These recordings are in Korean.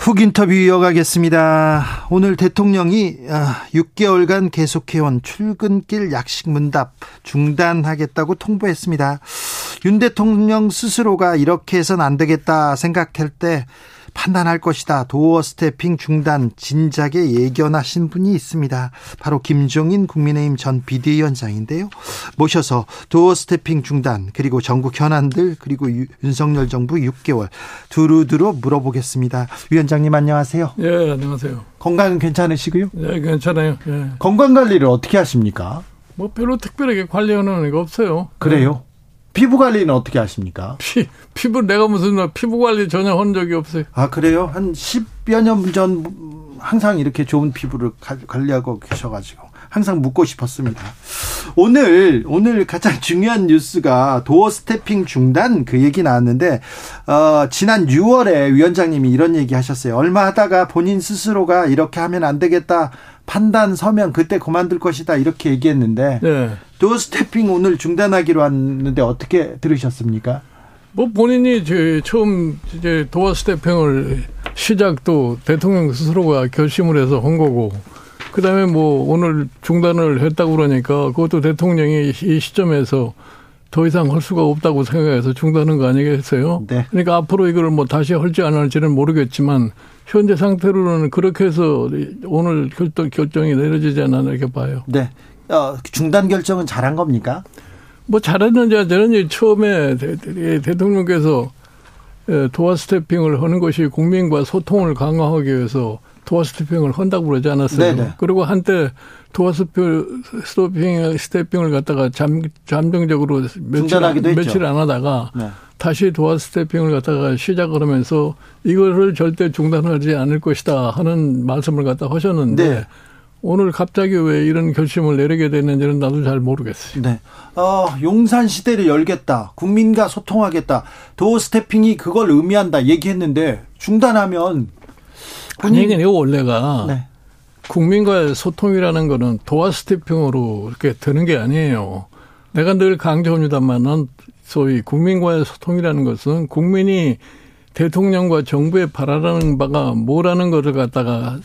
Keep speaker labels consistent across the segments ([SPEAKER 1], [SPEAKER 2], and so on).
[SPEAKER 1] 훅 인터뷰 이어가겠습니다. 오늘 대통령이 6개월간 아, 계속해온 출근길 약식 문답 중단하겠다고 통보했습니다. 윤 대통령 스스로가 이렇게 해선 안 되겠다 생각할 때 판단할 것이다. doorstepping 중단 진작에 예견하신 분이 있습니다. 바로 김종인 국민의힘 전 비대위원장인데요. 모셔서 doorstepping 중단 그리고 전국 현안들 그리고 윤석열 정부 6개월 두루두루 물어보겠습니다. 위원장님 안녕하세요.
[SPEAKER 2] 예, 안녕하세요.
[SPEAKER 1] 건강은 괜찮으시고요?
[SPEAKER 2] 예, 괜찮아요. 예.
[SPEAKER 1] 건강 관리를 어떻게 하십니까?
[SPEAKER 2] 뭐 별로 특별하게 관리하는 거 없어요.
[SPEAKER 1] 그래요? 피부 관리는 어떻게 하십니까?
[SPEAKER 2] 피, 피부 내가 무슨 뭐 피부 관리 전혀 한 적이 없어요.
[SPEAKER 1] 아 그래요? 한 10여 년 전 항상 이렇게 좋은 피부를 관리하고 계셔가지고 항상 묻고 싶었습니다. 오늘 오늘 가장 중요한 뉴스가 doorstepping 중단 그 얘기 나왔는데 어, 지난 6월에 위원장님이 이런 얘기 하셨어요. 얼마 하다가 본인 스스로가 이렇게 하면 안 되겠다 판단 서면 그때 그만둘 것이다 이렇게 얘기했는데 네. doorstepping 오늘 중단하기로 했는데 어떻게 들으셨습니까?
[SPEAKER 2] 뭐 본인이 제 처음 이제 doorstepping을 시작도 대통령 스스로가 결심을 해서 한 거고 그다음에 뭐 오늘 중단을 했다고 그러니까 그것도 대통령이 이 시점에서 더 이상 할 수가 없다고 생각해서 중단한 거 아니겠어요? 네. 그러니까 앞으로 이걸 뭐 다시 할지 안 할지는 모르겠지만 현재 상태로는 그렇게 해서 오늘 결정, 결정이 내려지지 않나 이렇게 봐요.
[SPEAKER 1] 네. 어, 중단 결정은 잘한 겁니까?
[SPEAKER 2] 뭐 잘했는지 저는 처음에 대통령께서 도어 스태핑을 하는 것이 국민과 소통을 강화하기 위해서 도어 스태핑을 한다고 그러지 않았어요. 네네. 그리고 한때 도어 스태핑, 스태핑을 갖다가 잠, 잠정적으로 며칠, 며칠 안 하다가 네. 다시 도어 스태핑을 갖다가 시작을 하면서 이거를 절대 중단하지 않을 것이다 하는 말씀을 갖다 하셨는데 네. 오늘 갑자기 왜 이런 결심을 내리게 됐는지는 나도 잘 모르겠어요.
[SPEAKER 1] 네. 어, 용산 시대를 열겠다. 국민과 소통하겠다. 도어 스태핑이 그걸 의미한다 얘기했는데 중단하면
[SPEAKER 2] 아니 이게 원래가 네. 국민과의 소통이라는 거는 도어 스태핑으로 이렇게 되는 게 아니에요. 내가 늘 강조합니다만은 소위 국민과의 소통이라는 것은 국민이 대통령과 정부에 바라는 바가 뭐라는 것을 갖다가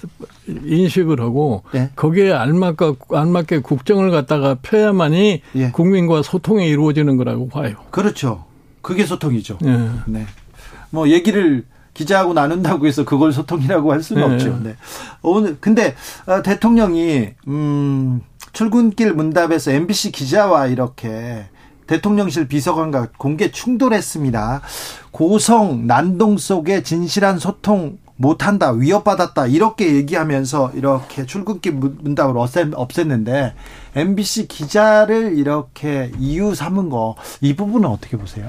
[SPEAKER 2] 인식을 하고 네. 거기에 알맞게 알맞게 국정을 갖다가 펴야만이 예. 국민과 소통이 이루어지는 거라고 봐요.
[SPEAKER 1] 그렇죠. 그게 소통이죠. 예. 네. 뭐 얘기를 기자하고 나눈다고 해서 그걸 소통이라고 할 수는 네. 없죠. 네. 오늘 근데 어, 대통령이 음 출근길 문답에서 MBC 기자와 이렇게 대통령실 비서관과 공개 충돌했습니다. 고성 난동 속에 진실한 소통 못한다 위협받았다 이렇게 얘기하면서 이렇게 출근길 문답을 없앴는데 MBC 기자를 이렇게 이유 삼은 거 이 부분은 어떻게 보세요?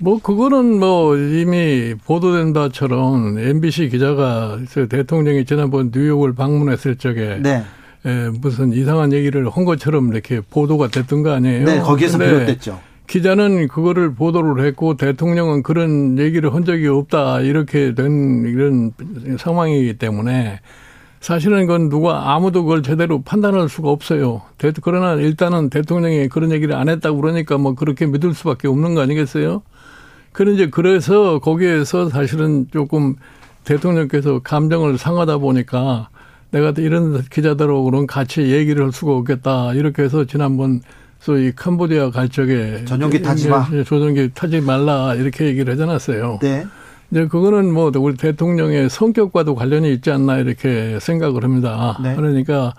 [SPEAKER 2] 뭐 그거는 뭐 이미 보도된 바처럼 MBC 기자가 대통령이 지난번 뉴욕을 방문했을 적에 네. 에, 무슨 이상한 얘기를 한 것처럼 이렇게 보도가 됐던 거 아니에요?
[SPEAKER 1] 네, 거기에서 비롯됐죠.
[SPEAKER 2] 기자는 그거를 보도를 했고 대통령은 그런 얘기를 한 적이 없다 이렇게 된 이런 상황이기 때문에 사실은 그건 누가 아무도 그걸 제대로 판단할 수가 없어요. 그러나 일단은 대통령이 그런 얘기를 안 했다고 그러니까 뭐 그렇게 믿을 수밖에 없는 거 아니겠어요? 그런데 그래서 거기에서 사실은 조금 대통령께서 감정을 상하다 보니까 내가 이런 기자들하고는 같이 얘기를 할 수가 없겠다. 이렇게 해서 지난번 소위 캄보디아 갈 적에
[SPEAKER 1] 전용기 타지 마.
[SPEAKER 2] 조정기 타지 말라 이렇게 얘기를 하잖았어요. 네. 이제 그거는 뭐 우리 대통령의 성격과도 관련이 있지 않나 이렇게 생각을 합니다. 네. 그러니까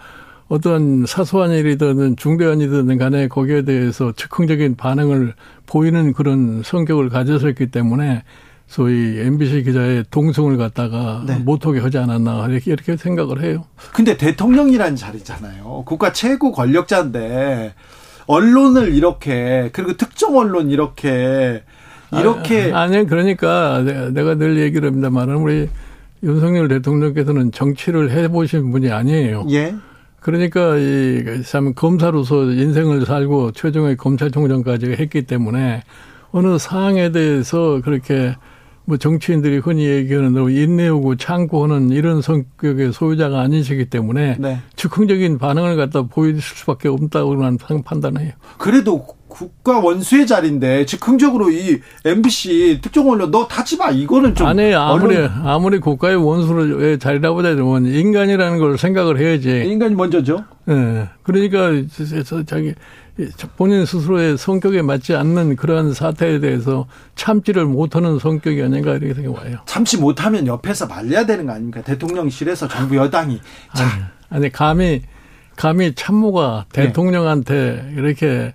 [SPEAKER 2] 어떤 사소한 일이든 중대한 일이든 간에 거기에 대해서 즉흥적인 반응을 보이는 그런 성격을 가졌었기 때문에 소위 MBC 기자의 동승을 갖다가 네. 못하게 하지 않았나 이렇게, 이렇게 생각을 해요.
[SPEAKER 1] 근데 대통령이란 자리잖아요. 국가 최고 권력자인데 언론을 이렇게 그리고 특정 언론 이렇게 이렇게
[SPEAKER 2] 아, 아니 그러니까 내가 늘 얘기를 합니다만은 우리 윤석열 대통령께서는 정치를 해보신 분이 아니에요.
[SPEAKER 1] 예.
[SPEAKER 2] 그러니까 이참 검사로서 인생을 살고 최종의 검찰총장까지 했기 때문에 어느 사항에 대해서 그렇게 뭐 정치인들이 흔히 얘기하는 대로 인내하고 참고 하는 이런 성격의 소유자가 아니시기 때문에
[SPEAKER 1] 네.
[SPEAKER 2] 즉흥적인 반응을 갖다 보일 수밖에 없다고는 판단해요.
[SPEAKER 1] 그래도 국가 원수의 자리인데 즉흥적으로 이 MBC 특정 언론 너 타지 마 이거는 좀
[SPEAKER 2] 아니 아무리
[SPEAKER 1] 언론...
[SPEAKER 2] 아무리 국가의 원수를 자리라고 하자면 인간이라는 걸 생각을 해야지.
[SPEAKER 1] 인간이 먼저죠.
[SPEAKER 2] 예. 네. 그러니까 자기 본인 스스로의 성격에 맞지 않는 그러한 사태에 대해서 참지를 못하는 성격이 아닌가 이렇게 생각해요.
[SPEAKER 1] 참지 못하면 옆에서 말려야 되는 거 아닙니까? 대통령실에서 정부 여당이.
[SPEAKER 2] 자. 아니, 아니 감히 감히 참모가 대통령한테 네. 이렇게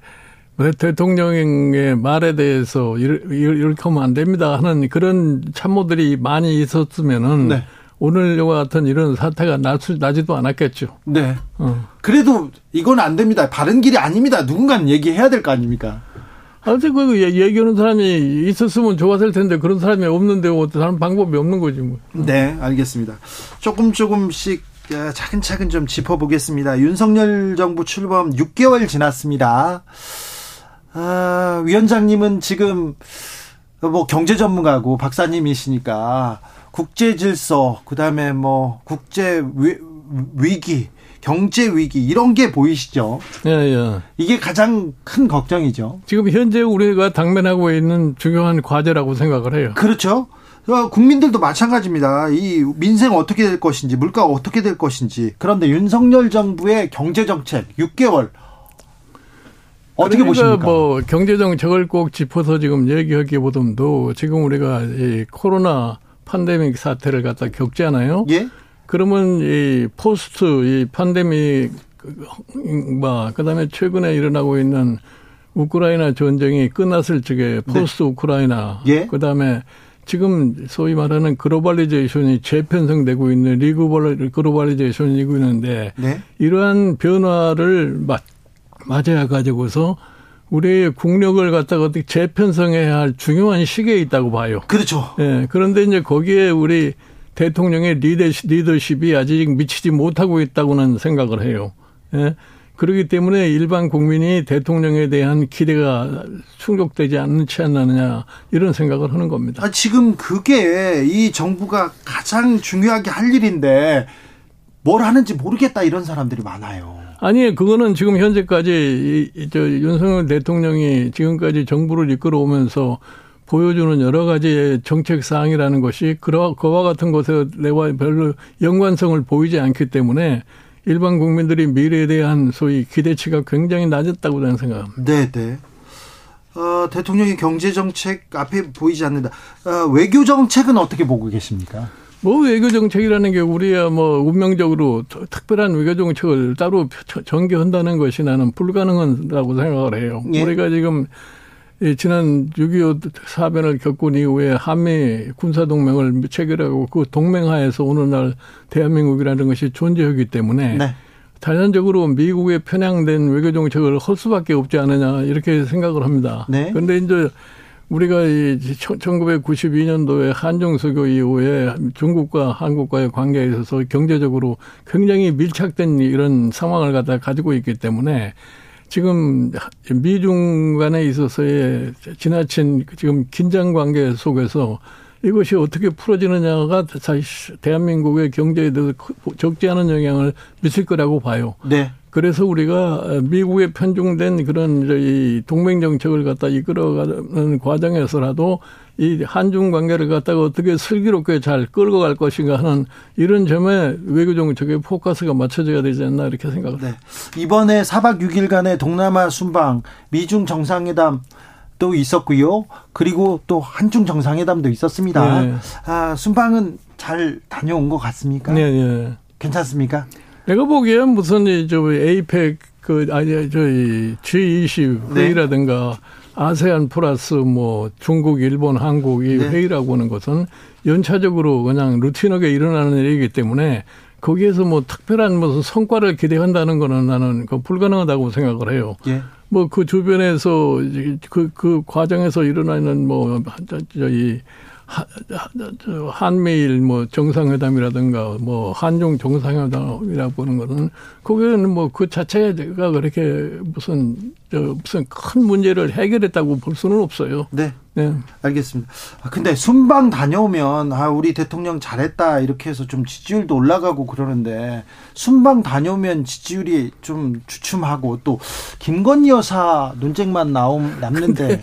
[SPEAKER 2] 대통령의 말에 대해서 이렇게 하면 안 됩니다 하는 그런 참모들이 많이 있었으면은 네. 오늘과 같은 이런 사태가 나지, 나지도 않았겠죠.
[SPEAKER 1] 네. 어. 그래도 이건 안 됩니다. 바른 길이 아닙니다. 누군가는 얘기해야 될 거 아닙니까?
[SPEAKER 2] 아무튼 그 얘기하는 사람이 있었으면 좋았을 텐데 그런 사람이 없는데 어떤 사람 방법이 없는 거지 뭐.
[SPEAKER 1] 네, 알겠습니다. 조금 조금씩 차근차근 좀 짚어보겠습니다. 윤석열 정부 출범 6개월 지났습니다. 아, 위원장님은 지금 뭐 경제 전문가고 박사님이시니까 국제 질서, 그다음에 뭐 국제 위, 위기, 경제 위기 이런 게 보이시죠?
[SPEAKER 2] 예, 예.
[SPEAKER 1] 이게 가장 큰 걱정이죠.
[SPEAKER 2] 지금 현재 우리가 당면하고 있는 중요한 과제라고 생각을 해요.
[SPEAKER 1] 그렇죠. 어, 국민들도 마찬가지입니다. 이 민생 어떻게 될 것인지, 물가가 어떻게 될 것인지. 그런데 윤석열 정부의 경제 정책 6개월 어떻게
[SPEAKER 2] 그러니까
[SPEAKER 1] 보십니까?
[SPEAKER 2] 뭐 경제 정책을 꼭 짚어서 지금 얘기하기보다도 지금 우리가 이 코로나 팬데믹 사태를 갖다 겪잖아요.
[SPEAKER 1] 예?
[SPEAKER 2] 그러면 이 post 이 팬데믹 뭐 그다음에 최근에 일어나고 있는 우크라이나 전쟁이 끝났을 적에 post 네. 우크라이나
[SPEAKER 1] 예?
[SPEAKER 2] 그다음에 지금 소위 말하는 globalization이 재편성되고 있는 reglobalization이 되고 있는데
[SPEAKER 1] 네?
[SPEAKER 2] 이러한 변화를 맞, 맞아야 가지고서 우리의 국력을 갖다가 어떻게 재편성해야 할 중요한 시기에 있다고 봐요.
[SPEAKER 1] 그렇죠.
[SPEAKER 2] 예. 그런데 이제 거기에 우리 대통령의 리더십, 리더십 이 아직 미치지 못하고 있다고는 생각을 해요. 예. 그렇기 때문에 일반 국민이 대통령에 대한 기대가 충족되지 않지 않느냐 이런 생각을 하는 겁니다.
[SPEAKER 1] 아, 지금 그게 이 정부가 가장 중요하게 할 일인데 뭘 하는지 모르겠다 이런 사람들이 많아요.
[SPEAKER 2] 아니, 그거는 지금 현재까지 이, 저 윤석열 대통령이 지금까지 정부를 이끌어오면서 보여주는 여러 가지 정책 사항이라는 것이 그와, 같은 것에 내와 별로 연관성을 보이지 않기 때문에 일반 국민들이 미래에 대한 소위 기대치가 굉장히 낮았다고 저는 생각합니다.
[SPEAKER 1] 네, 네. 어, 대통령의 경제 정책 앞에 보이지 않는다. 어, 외교 정책은 어떻게 보고 계십니까?
[SPEAKER 2] 뭐 외교 정책이라는 게 우리야 뭐 운명적으로 특별한 외교 정책을 따로 전개한다는 것이 나는 불가능하다고 생각을 해요. 예. 우리가 지금 지난 6.25 사변을 겪은 이후에 한미 군사동맹을 체결하고 그 동맹하에서 오늘날 대한민국이라는 것이 존재하기 때문에 네. 자연적으로 미국에 편향된 외교 정책을 할 수밖에 없지 않느냐 이렇게 생각을 합니다.
[SPEAKER 1] 네.
[SPEAKER 2] 그런데 이제 우리가 이 1992년도에 한정수교 이후에 중국과 한국과의 관계에 있어서 경제적으로 굉장히 밀착된 이런 상황을 갖다 가지고 있기 때문에 지금 미중 간에 있어서의 지나친 지금 긴장 관계 속에서 이것이 어떻게 풀어지느냐가 사실 대한민국의 경제에 대해서 적지 않은 영향을 미칠 거라고 봐요.
[SPEAKER 1] 네.
[SPEAKER 2] 그래서 우리가 미국에 편중된 그런 이 동맹 정책을 갖다 이끌어가는 과정에서라도 이 한중 관계를 갖다가 어떻게 슬기롭게 잘 끌고 갈 것인가 하는 이런 점에 외교 정책의 포커스가 맞춰져야 되지 않나 이렇게 생각을
[SPEAKER 1] 네. 이번에 4박 6일간의 동남아 순방 미중 정상회담 도 있었고요. 그리고 또 한중 정상회담도 있었습니다. 네. 아, 순방은 잘 다녀온 것 같습니까?
[SPEAKER 2] 네, 네.
[SPEAKER 1] 괜찮습니까?
[SPEAKER 2] 내가 보기엔 무슨 저 에이펙 그 아니 저희 G20 회의라든가 네. 아세안 플러스 뭐 중국, 일본, 한국 이 네. 회의라고 하는 것은 연차적으로 그냥 루틴하게 일어나는 일이기 때문에 거기에서 뭐 특별한 무슨 성과를 기대한다는 거는 나는 그 불가능하다고 생각을 해요.
[SPEAKER 1] 예.
[SPEAKER 2] 뭐그 주변에서 그, 그 과정에서 일어나는 뭐, 저희 한미일 뭐 정상회담이라든가 뭐 한중 정상회담이라고 보는 거는 거기는 뭐 그 자체가 그렇게 무슨 저 무슨 큰 문제를 해결했다고 볼 수는 없어요.
[SPEAKER 1] 네. 네. 알겠습니다. 아, 근데 순방 다녀오면 아 우리 대통령 잘했다 이렇게 해서 좀 지지율도 올라가고 그러는데 순방 다녀오면 지지율이 좀 주춤하고 또 김건희 여사 논쟁만 나옴 남는데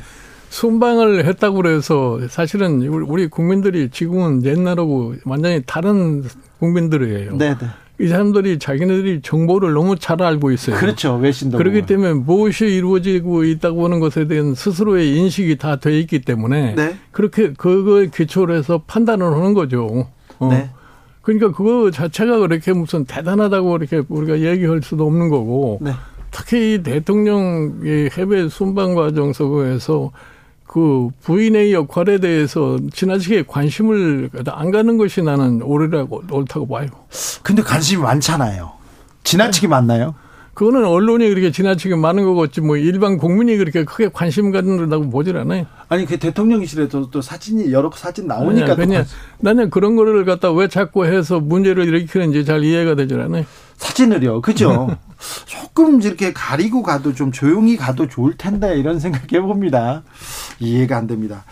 [SPEAKER 2] 순방을 했다고 그래서 사실은 우리 국민들이 지금은 옛날하고 완전히 다른 국민들이에요. 네, 네. 이 사람들이 자기네들이 정보를 너무 잘 알고 있어요.
[SPEAKER 1] 그렇죠. 외신도.
[SPEAKER 2] 그렇기 때문에 무엇이 이루어지고 있다고 하는 것에 대한 스스로의 인식이 다 돼 있기 때문에 네. 그렇게 그거에 기초로 해서 판단을 하는 거죠. 어. 네. 그러니까 그거 자체가 그렇게 무슨 대단하다고 이렇게 우리가 얘기할 수도 없는 거고 네. 특히 대통령의 해외 순방 과정 속에서 그 부인의 역할에 대해서 지나치게 관심을 안 가는 것이 나는 옳으라고 옳다고 봐요.
[SPEAKER 1] 근데 관심이 많잖아요. 지나치게 많나요?
[SPEAKER 2] 그거는 언론이 그렇게 지나치게 많은 거겠지 뭐 일반 국민이 그렇게 크게 관심 갖는다고 보질 않아요.
[SPEAKER 1] 아니 그 대통령실에도 또 사진이 여러 사진 나오니까
[SPEAKER 2] 그냥 나는 그런 거를 갖다 왜 자꾸 해서 문제를 일으키는지 잘 이해가 되질 않아요.
[SPEAKER 1] 사진을요, 그죠? 조금 이렇게 가리고 가도 좀 조용히 가도 좋을 텐데 이런 생각해 봅니다. 이해가 안 됩니다.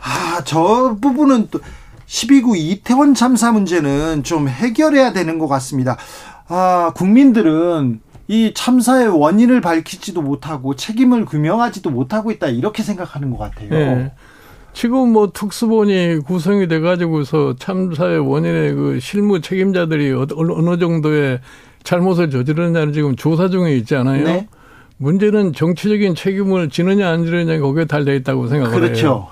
[SPEAKER 1] 아, 저 부분은 또 12구 이태원 참사 문제는 좀 해결해야 되는 것 같습니다. 아, 국민들은 이 참사의 원인을 밝히지도 못하고 책임을 규명하지도 못하고 있다 이렇게 생각하는 것 같아요. 네.
[SPEAKER 2] 지금 뭐 특수본이 구성이 돼가지고서 참사의 원인의 그 실무 책임자들이 어느 정도의 잘못을 저지르느냐는 지금 조사 중에 있잖아요. 네. 문제는 정치적인 책임을 지느냐 안 지느냐 거기에 달려 있다고 생각을 그렇죠. 해요.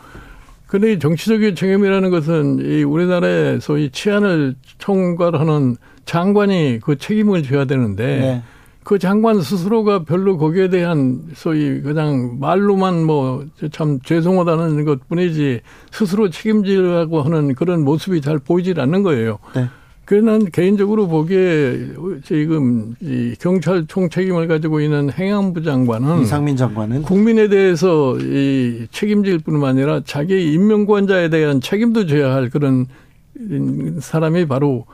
[SPEAKER 2] 그런데 정치적인 책임이라는 것은 이 우리나라의 소위 치안을 총괄하는 장관이 그 책임을 져야 되는데 네. 그 장관 스스로가 별로 거기에 대한 소위 그냥 말로만 뭐 참 죄송하다는 것 뿐이지 스스로 책임지려고 하는 그런 모습이 잘 보이질 않는 거예요. 네. 그난 개인적으로 보기에 지금 이 경찰 총 책임을 가지고 있는 행안부 장관은
[SPEAKER 1] 이상민 장관은
[SPEAKER 2] 국민에 대해서 이 책임질 뿐만 아니라 자기 임명권자에 대한 책임도 져야 할 그런 사람이 바로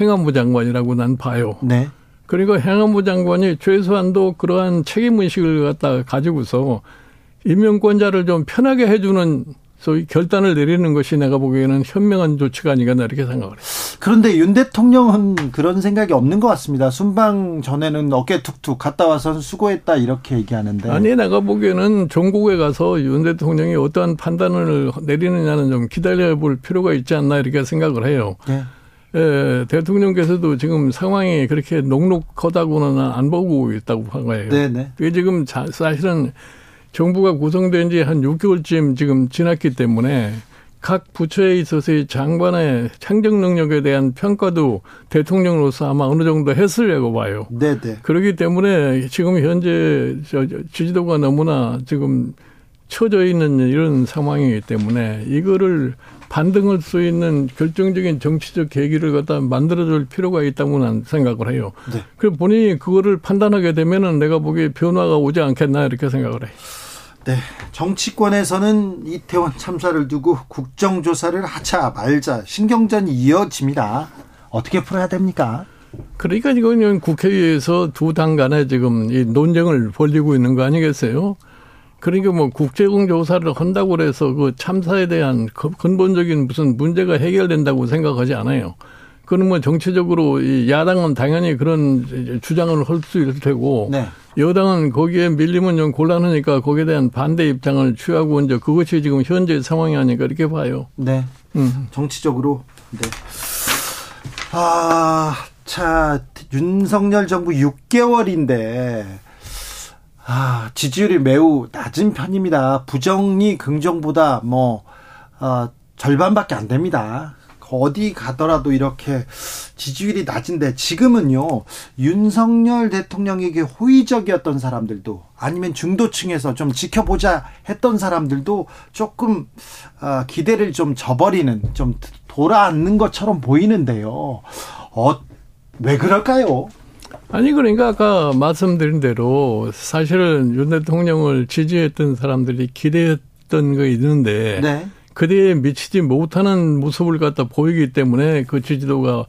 [SPEAKER 2] 행안부 장관이라고 난 봐요. 네. 그리고 행안부 장관이 최소한도 그러한 책임 의식을 갖다 가지고서 임명권자를 좀 편하게 해주는 소위 결단을 내리는 것이 내가 보기에는 현명한 조치가 아닌가 이렇게 생각을 해요.
[SPEAKER 1] 그런데 윤 대통령은 그런 생각이 없는 것 같습니다. 순방 전에는 어깨 툭툭 갔다 와서 수고했다 이렇게 얘기하는데.
[SPEAKER 2] 아니 내가 보기에는 전국에 가서 윤 대통령이 어떠한 판단을 내리느냐는 좀 기다려 볼 필요가 있지 않나 이렇게 생각을 해요. 네. 예, 대통령께서도 지금 상황이 그렇게 녹록하다고는 안 보고 있다고 한 거예요. 네네. 그게 지금 사실은 정부가 구성된 지 한 6개월쯤 지금 지났기 때문에 각 부처에 있어서의 장관의 행정 능력에 대한 평가도 대통령으로서 아마 어느 정도 했으려고 봐요. 네네. 그렇기 때문에 지금 현재 지지도가 너무나 지금 처져 있는 이런 상황이기 때문에 이거를 반등할 수 있는 결정적인 정치적 계기를 갖다 만들어줄 필요가 있다고 는 생각을 해요. 네. 그리고 본인이 그거를 판단하게 되면은 내가 보기에 변화가 오지 않겠나 이렇게 생각을 해요.
[SPEAKER 1] 네. 정치권에서는 이태원 참사를 두고 국정조사를 하자 말자 신경전이 이어집니다. 어떻게 풀어야 됩니까?
[SPEAKER 2] 그러니까 이건 국회에서 두 당 간에 지금 이 논쟁을 벌리고 있는 거 아니겠어요? 그러니까 뭐 국제공 조사를 한다고 그래서 그 참사에 대한 근본적인 무슨 문제가 해결된다고 생각하지 않아요. 그는 뭐 정치적으로 이 야당은 당연히 그런 주장을 할 수 있을 테고 네. 여당은 거기에 밀리면 좀 곤란하니까 거기에 대한 반대 입장을 취하고 이제 그것이 지금 현재 상황이 아닌가 이렇게 봐요.
[SPEAKER 1] 네. 음. 정치적으로 네. 아, 자, 윤석열 정부 6개월인데 아, 지지율이 매우 낮은 편입니다. 부정이 긍정보다 뭐, 어, 절반밖에 안 됩니다. 어디 가더라도 이렇게 지지율이 낮은데 지금은요, 윤석열 대통령에게 호의적이었던 사람들도 아니면 중도층에서 좀 지켜보자 했던 사람들도 조금, 어, 기대를 좀 저버리는, 좀 돌아앉는 것처럼 보이는데요. 어, 왜 그럴까요?
[SPEAKER 2] 아니 그러니까 아까 말씀드린 대로 사실은 윤 대통령을 지지했던 사람들이 기대했던 거 있는데 네. 그대에 미치지 못하는 모습을 갖다 보이기 때문에 그 지지도가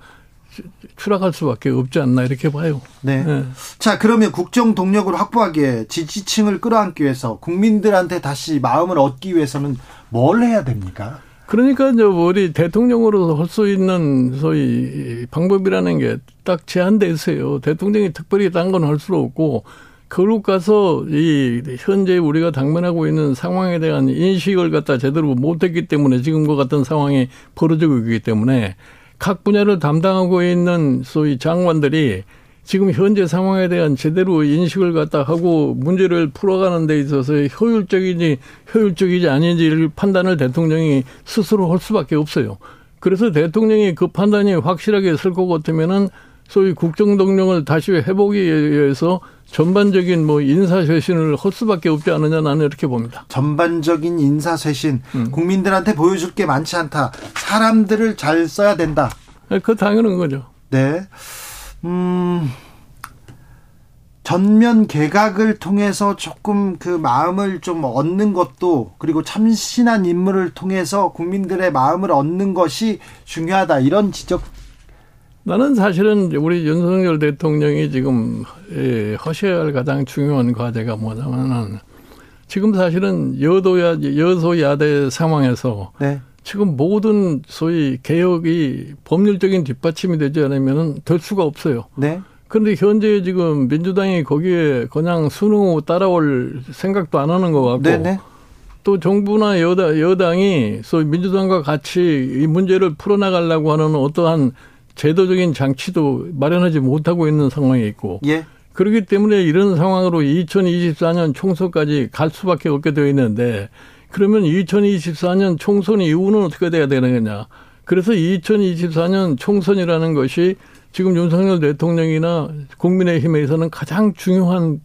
[SPEAKER 2] 추락할 수밖에 없지 않나 이렇게 봐요.
[SPEAKER 1] 네. 네. 자, 그러면 국정 동력을 확보하기에 지지층을 끌어안기 위해서 국민들한테 다시 마음을 얻기 위해서는 뭘 해야 됩니까?
[SPEAKER 2] 그러니까 이제 우리 대통령으로 할수 있는 소위 방법이라는 게 딱 제한돼 있어요. 대통령이 특별히 딴 건 할 수 없고 그룹 가서 이 현재 우리가 당면하고 있는 상황에 대한 인식을 갖다 제대로 못했기 때문에 지금과 같은 상황이 벌어지고 있기 때문에 각 분야를 담당하고 있는 소위 장관들이 지금 현재 상황에 대한 제대로 인식을 갖다 하고 문제를 풀어가는 데 있어서 효율적이지 효율적이지 아닌지를 판단을 대통령이 스스로 할 수밖에 없어요. 그래서 대통령이 그 판단이 확실하게 쓸것 같으면은 소위 국정동력을 다시 회복에 의해서 전반적인 뭐 인사쇄신을 할 수밖에 없지 않느냐 나는 이렇게 봅니다.
[SPEAKER 1] 전반적인 인사쇄신 음. 국민들한테 보여줄 게 많지 않다. 사람들을 잘 써야 된다.
[SPEAKER 2] 네, 그 당연한 거죠.
[SPEAKER 1] 네. 음. 전면 개각을 통해서 조금 그 마음을 좀 얻는 것도 그리고 참신한 인물을 통해서 국민들의 마음을 얻는 것이 중요하다 이런 지적
[SPEAKER 2] 나는 사실은 우리 윤석열 대통령이 지금 예, 허셔야 할 가장 중요한 과제가 뭐냐면은 지금 사실은 여도야 여소야대 상황에서 네. 지금 모든 소위 개혁이 법률적인 뒷받침이 되지 않으면은 될 수가 없어요. 네. 그런데 현재 지금 민주당이 거기에 그냥 순응하고 따라올 생각도 안 하는 것 같고 네네. 네. 또 정부나 여당, 여당이 소위 민주당과 같이 이 문제를 풀어나가려고 하는 어떠한 제도적인 장치도 마련하지 못하고 있는 상황에 있고 예. 그렇기 때문에 이런 상황으로 2024년 총선까지 갈 수밖에 없게 되어 있는데 그러면 2024년 총선 이후는 어떻게 돼야 되는 거냐. 그래서 2024년 총선이라는 것이 지금 윤석열 대통령이나 국민의힘에서는 가장 중요한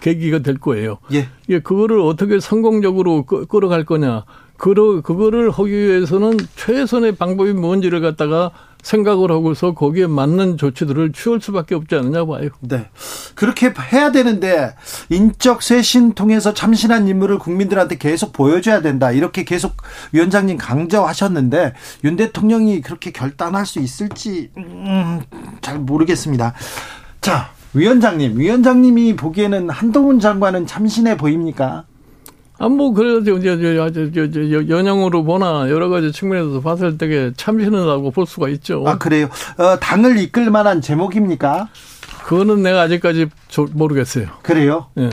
[SPEAKER 2] 계기가 될 거예요. 예. 예, 그거를 어떻게 성공적으로 끌어갈 거냐. 그러, 그거를 하기 위해서는 최선의 방법이 뭔지를 갖다가 생각을 하고서 거기에 맞는 조치들을 취할 수밖에 없지 않느냐 봐요.
[SPEAKER 1] 네. 그렇게 해야 되는데 인적 쇄신 통해서 참신한 인물을 국민들한테 계속 보여줘야 된다. 이렇게 계속 위원장님 강조하셨는데 윤 대통령이 그렇게 결단할 수 있을지 음, 잘 모르겠습니다. 자, 위원장님, 위원장님이 보기에는 한동훈 장관은 참신해 보입니까?
[SPEAKER 2] 아, 뭐, 그래도 이제, 이제, 연영으로 보나 여러 가지 측면에서 봤을 때 참신하다고 볼 수가 있죠.
[SPEAKER 1] 아, 그래요? 어, 당을 이끌 만한 제목입니까?
[SPEAKER 2] 그거는 내가 아직까지 모르겠어요.
[SPEAKER 1] 그래요?
[SPEAKER 2] 예.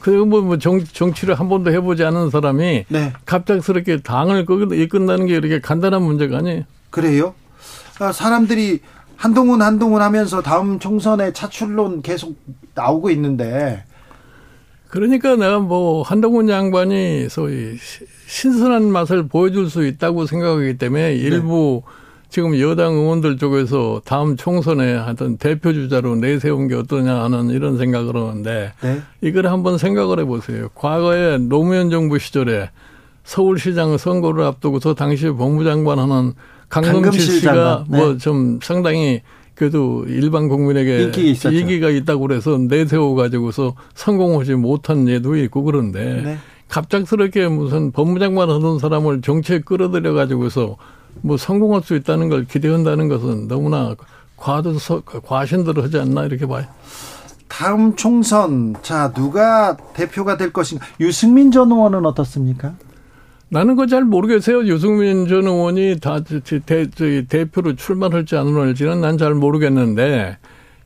[SPEAKER 2] 그리고 뭐, 뭐 정, 정치를 한 번도 해보지 않은 사람이 네. 갑작스럽게 당을 이끈다는 게 이렇게 간단한 문제가 아니에요.
[SPEAKER 1] 그래요? 아, 사람들이 한동훈 한동훈 하면서 다음 총선에 차출론 계속 나오고 있는데
[SPEAKER 2] 그러니까 내가 뭐 한동훈 양반이 소위 신선한 맛을 보여줄 수 있다고 생각하기 때문에 네. 일부 네. 지금 여당 의원들 쪽에서 다음 총선에 하여튼 대표 주자로 내세운 게 어떠냐 하는 이런 생각을 하는데 네. 이걸 한번 생각을 해보세요. 과거에 노무현 정부 시절에 서울시장 선거를 앞두고서 당시 법무장관 하는 강금실 씨가 네. 뭐좀 상당히 그래도 일반 국민에게 인기 인기가 있다고 그래서 내세워 가지고서 성공하지 못한 예도 있고 그런데 네. 갑작스럽게 무슨 법무장관 하던 사람을 정치에 끌어들여 가지고서 뭐 성공할 수 있다는 걸 기대한다는 것은 너무나 과도 과신들을 하지 않나 이렇게 봐요.
[SPEAKER 1] 다음 총선 자 누가 대표가 될 것인가 유승민 전 의원은 어떻습니까?
[SPEAKER 2] 나는 그거 잘 모르겠어요. 유승민 전 의원이 다 대, 대표로 출마할지 안 할지는 난 잘 모르겠는데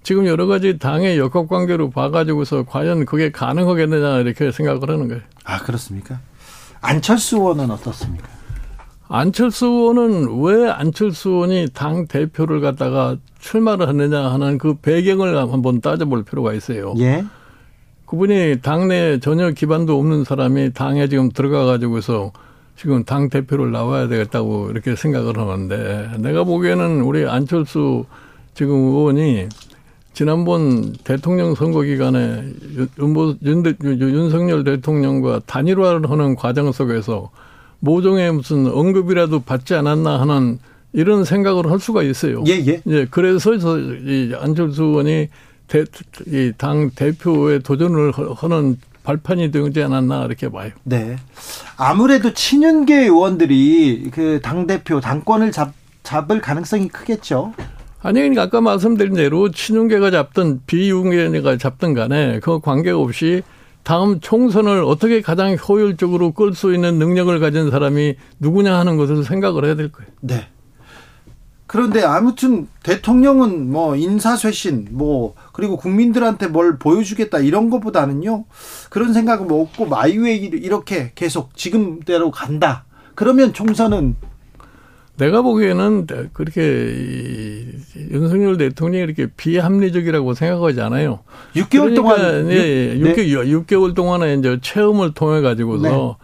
[SPEAKER 2] 지금 여러 가지 당의 역학 관계로 봐가지고서 과연 그게 가능하겠느냐 이렇게 생각을 하는 거예요.
[SPEAKER 1] 아 그렇습니까? 안철수 의원은 어떻습니까?
[SPEAKER 2] 안철수 의원은 왜 안철수 의원이 당 대표를 갖다가 출마를 했느냐 하는 그 배경을 한번 따져볼 필요가 있어요. 예. 그분이 당내 전혀 기반도 없는 사람이 당에 지금 들어가 가지고서 지금 당 대표를 나와야 되겠다고 이렇게 생각을 하는데 내가 보기에는 우리 안철수 지금 의원이 지난번 대통령 선거 기간에 윤, 윤, 윤석열 대통령과 단일화를 하는 과정 속에서 모종의 무슨 언급이라도 받지 않았나 하는 이런 생각을 할 수가 있어요.
[SPEAKER 1] 예, 예.
[SPEAKER 2] 예, 그래서 이 안철수 의원이 대, 이당 대표에 도전을 하는 발판이 되지 않았나 이렇게 봐요.
[SPEAKER 1] 네. 아무래도 친윤계 의원들이 그 당 대표 당권을 잡 잡을 가능성이 크겠죠.
[SPEAKER 2] 아니, 그러니까 아까 말씀드린 대로 친윤계가 잡든 비윤계가 잡든 간에 그 관계없이 다음 총선을 어떻게 가장 효율적으로 끌 수 있는 능력을 가진 사람이 누구냐 하는 것을 생각을 해야 될 거예요.
[SPEAKER 1] 네. 그런데 아무튼 대통령은 뭐 인사쇄신 뭐 그리고 국민들한테 뭘 보여주겠다 이런 것보다는요 그런 생각은 뭐 없고 마이웨이 이렇게 계속 지금대로 간다 그러면 총선은
[SPEAKER 2] 내가 보기에는 그렇게 윤석열 대통령이 이렇게 비합리적이라고 생각하지 않아요.
[SPEAKER 1] 6개월 그러니까 동안
[SPEAKER 2] 네, 6, 네. 6개월 동안에 이제 체험을 통해 가지고서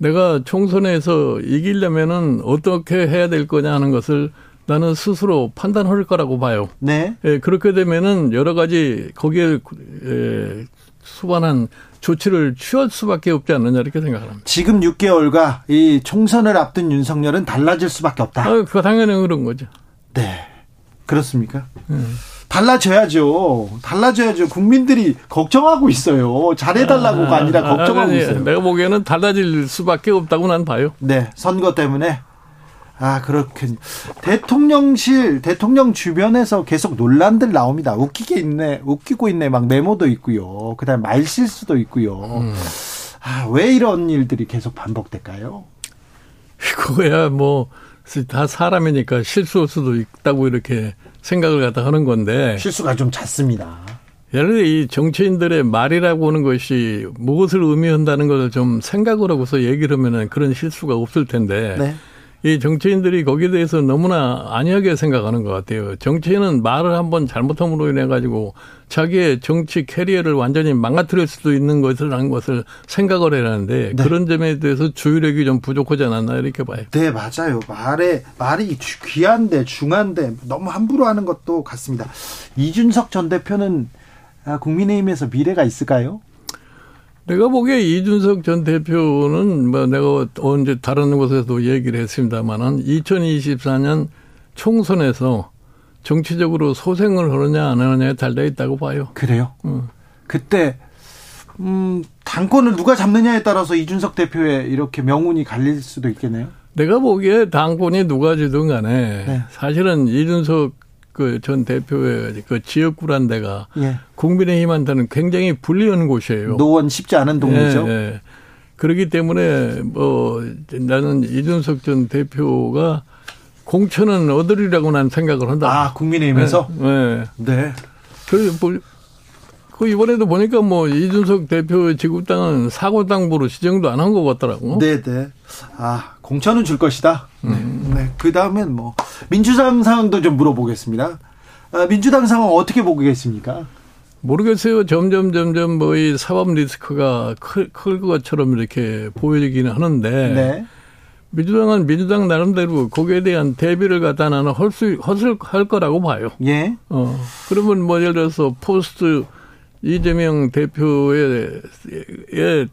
[SPEAKER 2] 네. 내가 총선에서 이기려면은 어떻게 해야 될 거냐 하는 것을 나는 스스로 판단할 거라고 봐요.
[SPEAKER 1] 네.
[SPEAKER 2] 예, 그렇게 되면은 여러 가지 거기에 예, 수반한 조치를 취할 수밖에 없지 않느냐 이렇게 생각합니다.
[SPEAKER 1] 지금 6개월과 이 총선을 앞둔 윤석열은 달라질 수밖에 없다.
[SPEAKER 2] 아, 그 당연히 그런 거죠.
[SPEAKER 1] 네. 그렇습니까? 음. 달라져야죠. 달라져야죠. 국민들이 걱정하고 있어요. 잘해달라고가 아, 니라 걱정하고 아, 있어요.
[SPEAKER 2] 내가 보기에는 달라질 수밖에 없다고 난 봐요.
[SPEAKER 1] 네. 선거 때문에. 아, 그렇군. 대통령실, 대통령 주변에서 계속 논란들 나옵니다. 웃기게 있네, 웃기고 있네, 막 메모도 있고요. 그 다음에 말 실수도 있고요. 음. 아, 왜 이런 일들이 계속 반복될까요?
[SPEAKER 2] 그거야, 뭐, 다 사람이니까 실수할 수도 있다고 이렇게 생각을 갖다 하는 건데.
[SPEAKER 1] 실수가 좀 잦습니다.
[SPEAKER 2] 예를 들어 이 정치인들의 말이라고 하는 것이 무엇을 의미한다는 것을 좀 생각을 하고서 얘기를 하면은 그런 실수가 없을 텐데. 네. 이 정치인들이 거기에 대해서 너무나 안이하게 생각하는 것 같아요. 정치인은 말을 한번 잘못함으로 인해 가지고 자기의 정치 캐리어를 완전히 망가뜨릴 수도 있는 것을 한 것을 생각을 해야 하는데 네. 그런 점에 대해서 주의력이 좀 부족하지 않았나 이렇게 봐요.
[SPEAKER 1] 네, 맞아요. 말에 말이 귀한데 중한데 너무 함부로 하는 것도 같습니다. 이준석 전 대표는 아, 국민의힘에서 미래가 있을까요?
[SPEAKER 2] 내가 보기에 이준석 전 대표는 뭐 내가 언제 다른 곳에서도 얘기를 했습니다만은 2024년 총선에서 정치적으로 소생을 하느냐 안 하느냐에 달려 있다고 봐요.
[SPEAKER 1] 그래요? 음. 그때 음, 당권을 누가 잡느냐에 따라서 이준석 대표의 이렇게 명운이 갈릴 수도 있겠네요.
[SPEAKER 2] 내가 보기에 당권이 누가 지든 간에 네. 사실은 이준석 그 전 대표의 그 지역구란 데가 예. 국민의힘한테는 굉장히 불리한 곳이에요.
[SPEAKER 1] 노원 쉽지 않은 동네죠. 예, 예.
[SPEAKER 2] 그렇기 때문에 뭐 나는 이준석 전 대표가 공천은 얻으리라고 난 생각을 한다.
[SPEAKER 1] 아 국민의힘에서?
[SPEAKER 2] 네. 네. 그래서 뭐, 그 이번에도 보니까 뭐 이준석 대표 지구땅은 사고당부로 지정도 안 한 것 같더라고.
[SPEAKER 1] 네네. 네. 아 공천은 줄 것이다. 음. 네. 네. 그 다음엔 뭐 민주당 상황도 좀 물어보겠습니다. 아, 민주당 상황 어떻게 보고 계십니까?
[SPEAKER 2] 모르겠어요. 점점 점점 뭐 이 사법 리스크가 클, 클 것처럼 이렇게 보여지기는 하는데 네. 민주당은 민주당 나름대로 거기에 대한 대비를 갖다 나는 할 수 할 거라고 봐요.
[SPEAKER 1] 예.
[SPEAKER 2] 어 그러면 뭐 예를 들어서 post 이재명 대표의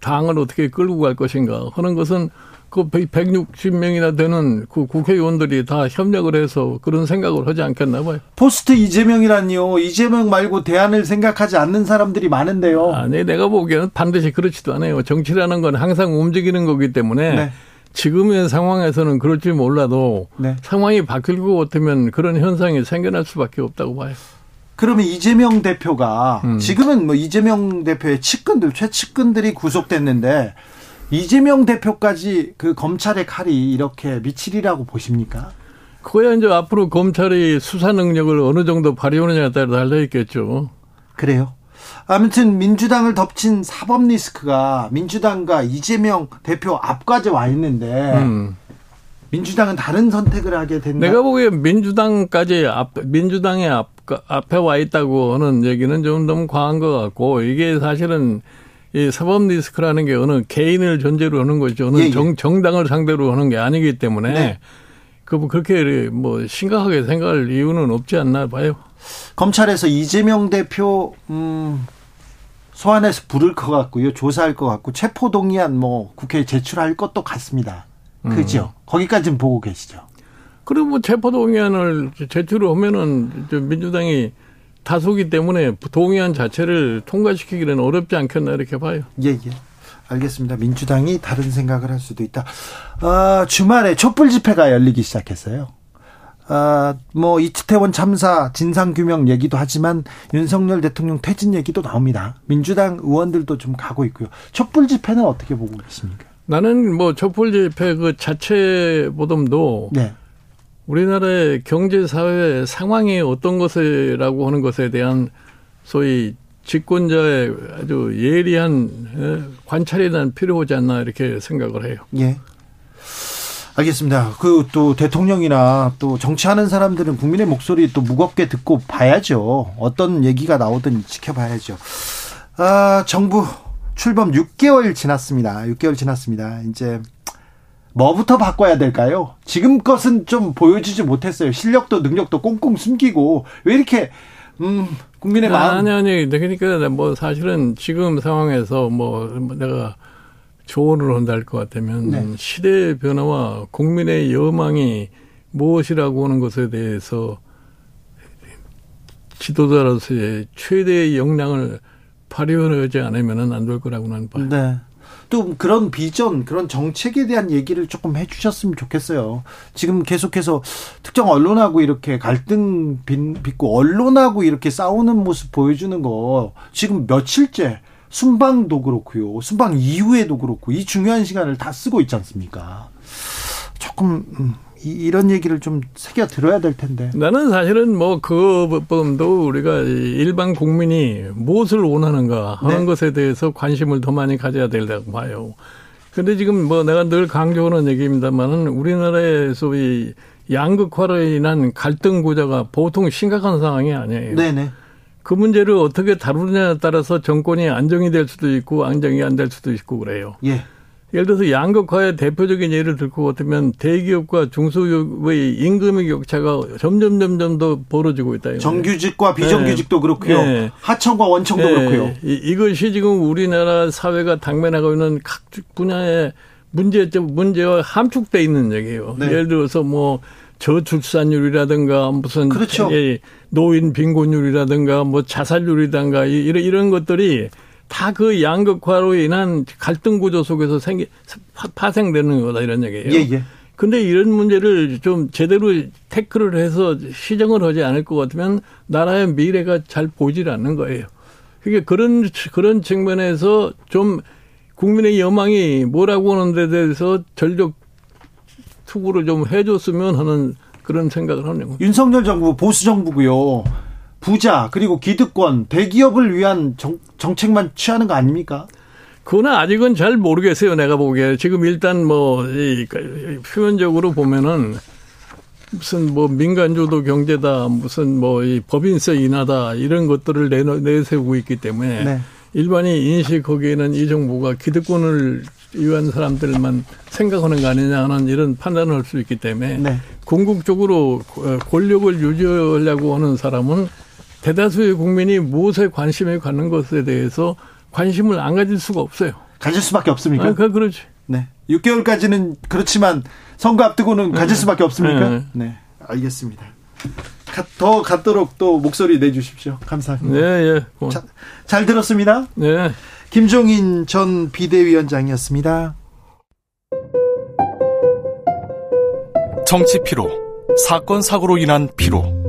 [SPEAKER 2] 당을 어떻게 끌고 갈 것인가 하는 것은 그 160명이나 되는 그 국회의원들이 다 협력을 해서 그런 생각을 하지 않겠나 봐요.
[SPEAKER 1] post 이재명이란요. 이재명 말고 대안을 생각하지 않는 사람들이 많은데요.
[SPEAKER 2] 아니, 내가 보기에는 반드시 그렇지도 않아요. 정치라는 건 항상 움직이는 거기 때문에 네. 지금의 상황에서는 그럴지 몰라도 네. 상황이 바뀔 것 같으면 그런 현상이 생겨날 수밖에 없다고 봐요.
[SPEAKER 1] 그러면 이재명 대표가 음. 지금은 뭐 이재명 대표의 측근들 최측근들이 구속됐는데 이재명 대표까지 그 검찰의 칼이 이렇게 미치리라고 보십니까?
[SPEAKER 2] 그거야 이제 앞으로 검찰이 수사 능력을 어느 정도 발휘하느냐에 따라 달려 있겠죠.
[SPEAKER 1] 그래요. 아무튼 민주당을 덮친 사법 리스크가 민주당과 이재명 대표 앞까지 와 있는데 음. 민주당은 다른 선택을 하게 된다.
[SPEAKER 2] 내가 보기에 민주당까지 앞 민주당의 앞 앞에 와 있다고 하는 얘기는 좀 너무 과한 것 같고 이게 사실은 이 사법 리스크라는 게 어느 개인을 전제로 하는 거죠. 어느 예, 예. 정, 정당을 상대로 하는 게 아니기 때문에 네. 그뭐 그렇게 뭐 심각하게 생각할 이유는 없지 않나 봐요.
[SPEAKER 1] 검찰에서 이재명 대표 음 소환해서 부를 것 같고요. 조사할 것 같고 체포 동의안 뭐 국회에 제출할 것도 같습니다. 그죠? 음. 거기까지는 보고 계시죠.
[SPEAKER 2] 그리고 뭐 체포 동의안을 제출을 하면은 민주당이 다수기 때문에 동의안 자체를 통과시키기는 어렵지 않겠나 이렇게 봐요.
[SPEAKER 1] 예, 예. 알겠습니다. 민주당이 다른 생각을 할 수도 있다. 아, 주말에 촛불 집회가 열리기 시작했어요. 아, 뭐 이태원 참사 진상 규명 얘기도 하지만 윤석열 대통령 퇴진 얘기도 나옵니다. 민주당 의원들도 좀 가고 있고요. 촛불 집회는 어떻게 보고 계십니까?
[SPEAKER 2] 나는 뭐 촛불 집회 그 자체보다도 네. 우리나라의 경제 사회 상황이 어떤 것이라고 하는 것에 대한 소위 집권자의 아주 예리한 관찰에 대한 필요하지 않나 이렇게 생각을 해요.
[SPEAKER 1] 예. 알겠습니다. 그 또 대통령이나 또 정치하는 사람들은 국민의 목소리 또 무겁게 듣고 봐야죠. 어떤 얘기가 나오든 지켜봐야죠. 아, 정부 출범 6개월 지났습니다. 6개월 지났습니다. 이제 뭐부터 바꿔야 될까요? 지금 것은 좀 보여주지 못했어요. 실력도 능력도 꽁꽁 숨기고 왜 이렇게 음 국민의 마음
[SPEAKER 2] 아니 아니 그러니까 뭐 사실은 지금 상황에서 뭐 내가 조언을 한다 할 것 같으면 네. 시대의 변화와 국민의 여망이 무엇이라고 하는 것에 대해서 지도자로서의 최대의 역량을 발휘하지 않으면 안 될 거라고 나는 봐요.
[SPEAKER 1] 네. 또 그런 비전, 그런 정책에 대한 얘기를 조금 해주셨으면 좋겠어요. 지금 계속해서 특정 언론하고 이렇게 갈등 빚고 언론하고 이렇게 싸우는 모습 보여주는 거 지금 며칠째 순방도 그렇고요. 순방 이후에도 그렇고 이 중요한 시간을 다 쓰고 있지 않습니까? 조금 음, 이, 런 얘기를 좀 새겨 들어야 될 텐데.
[SPEAKER 2] 나는 사실은 뭐그 부분도 우리가 일반 국민이 무엇을 원하는가 하는 네. 것에 대해서 관심을 더 많이 가져야 된다고 봐요. 근데 지금 뭐 내가 늘 강조하는 얘기입니다만은 우리나라의 소위 양극화로 인한 갈등 구조가 보통 심각한 상황이 아니에요. 네네. 그 문제를 어떻게 다루느냐에 따라서 정권이 안정이 될 수도 있고 안정이 안 될 수도 있고 그래요. 예. 예를 들어서 양극화의 대표적인 예를 들 것 같으면 대기업과 중소기업의 임금의 격차가 점점 점점 더 벌어지고 있다.
[SPEAKER 1] 정규직과 비정규직도 네. 그렇고요. 네. 하청과 원청도 네. 그렇고요.
[SPEAKER 2] 이, 것이 지금 우리나라 사회가 당면하고 있는 각 분야의 문제점 문제와 함축돼 있는 얘기예요. 네. 예를 들어서 뭐 저출산율이라든가 무슨 그렇죠. 노인 빈곤율이라든가 뭐 자살률이라든가 이런 이런 것들이 다 그 양극화로 인한 갈등 구조 속에서 생기 파생되는 거다 이런 얘기예요. 예, 예. 근데 이런 문제를 좀 제대로 태클을 해서 시정을 하지 않을 것 같으면 나라의 미래가 잘 보이질 않는 거예요. 그게 그런 그런 측면에서 좀 국민의 여망이 뭐라고 하는 데 대해서 전력 투구를 좀 해줬으면 하는 그런 생각을 하는 거예요.
[SPEAKER 1] 윤석열 정부 보수 정부고요. 부자 그리고 기득권 대기업을 위한 정, 정책만 취하는 거 아닙니까?
[SPEAKER 2] 그거는 아직은 잘 모르겠어요. 내가 보기에 지금 일단 뭐 이, 표면적으로 보면은 무슨 뭐 민간주도 경제다 무슨 뭐 이 법인세 인하다 이런 것들을 내, 내세우고 있기 때문에 네. 일반이 인식하기에는 이 정부가 기득권을 위한 사람들만 생각하는 거 아니냐 하는 이런 판단을 할 수 있기 때문에 네. 궁극적으로 권력을 유지하려고 하는 사람은 대다수의 국민이 무엇에 관심을 갖는 것에 대해서 관심을 안 가질 수가 없어요.
[SPEAKER 1] 가질 수밖에 없습니까? 아,
[SPEAKER 2] 그, 그렇지.
[SPEAKER 1] 네. 6개월까지는 그렇지만 선거 앞두고는 가질 네. 수밖에 없습니까? 네. 네. 알겠습니다. 가, 더 갖도록 또 목소리 내주십시오. 감사합니다. 네, 예. 자, 잘 들었습니다. 네. 김종인 전 비대위원장이었습니다.
[SPEAKER 3] 정치 피로, 사건 사고로 인한 피로.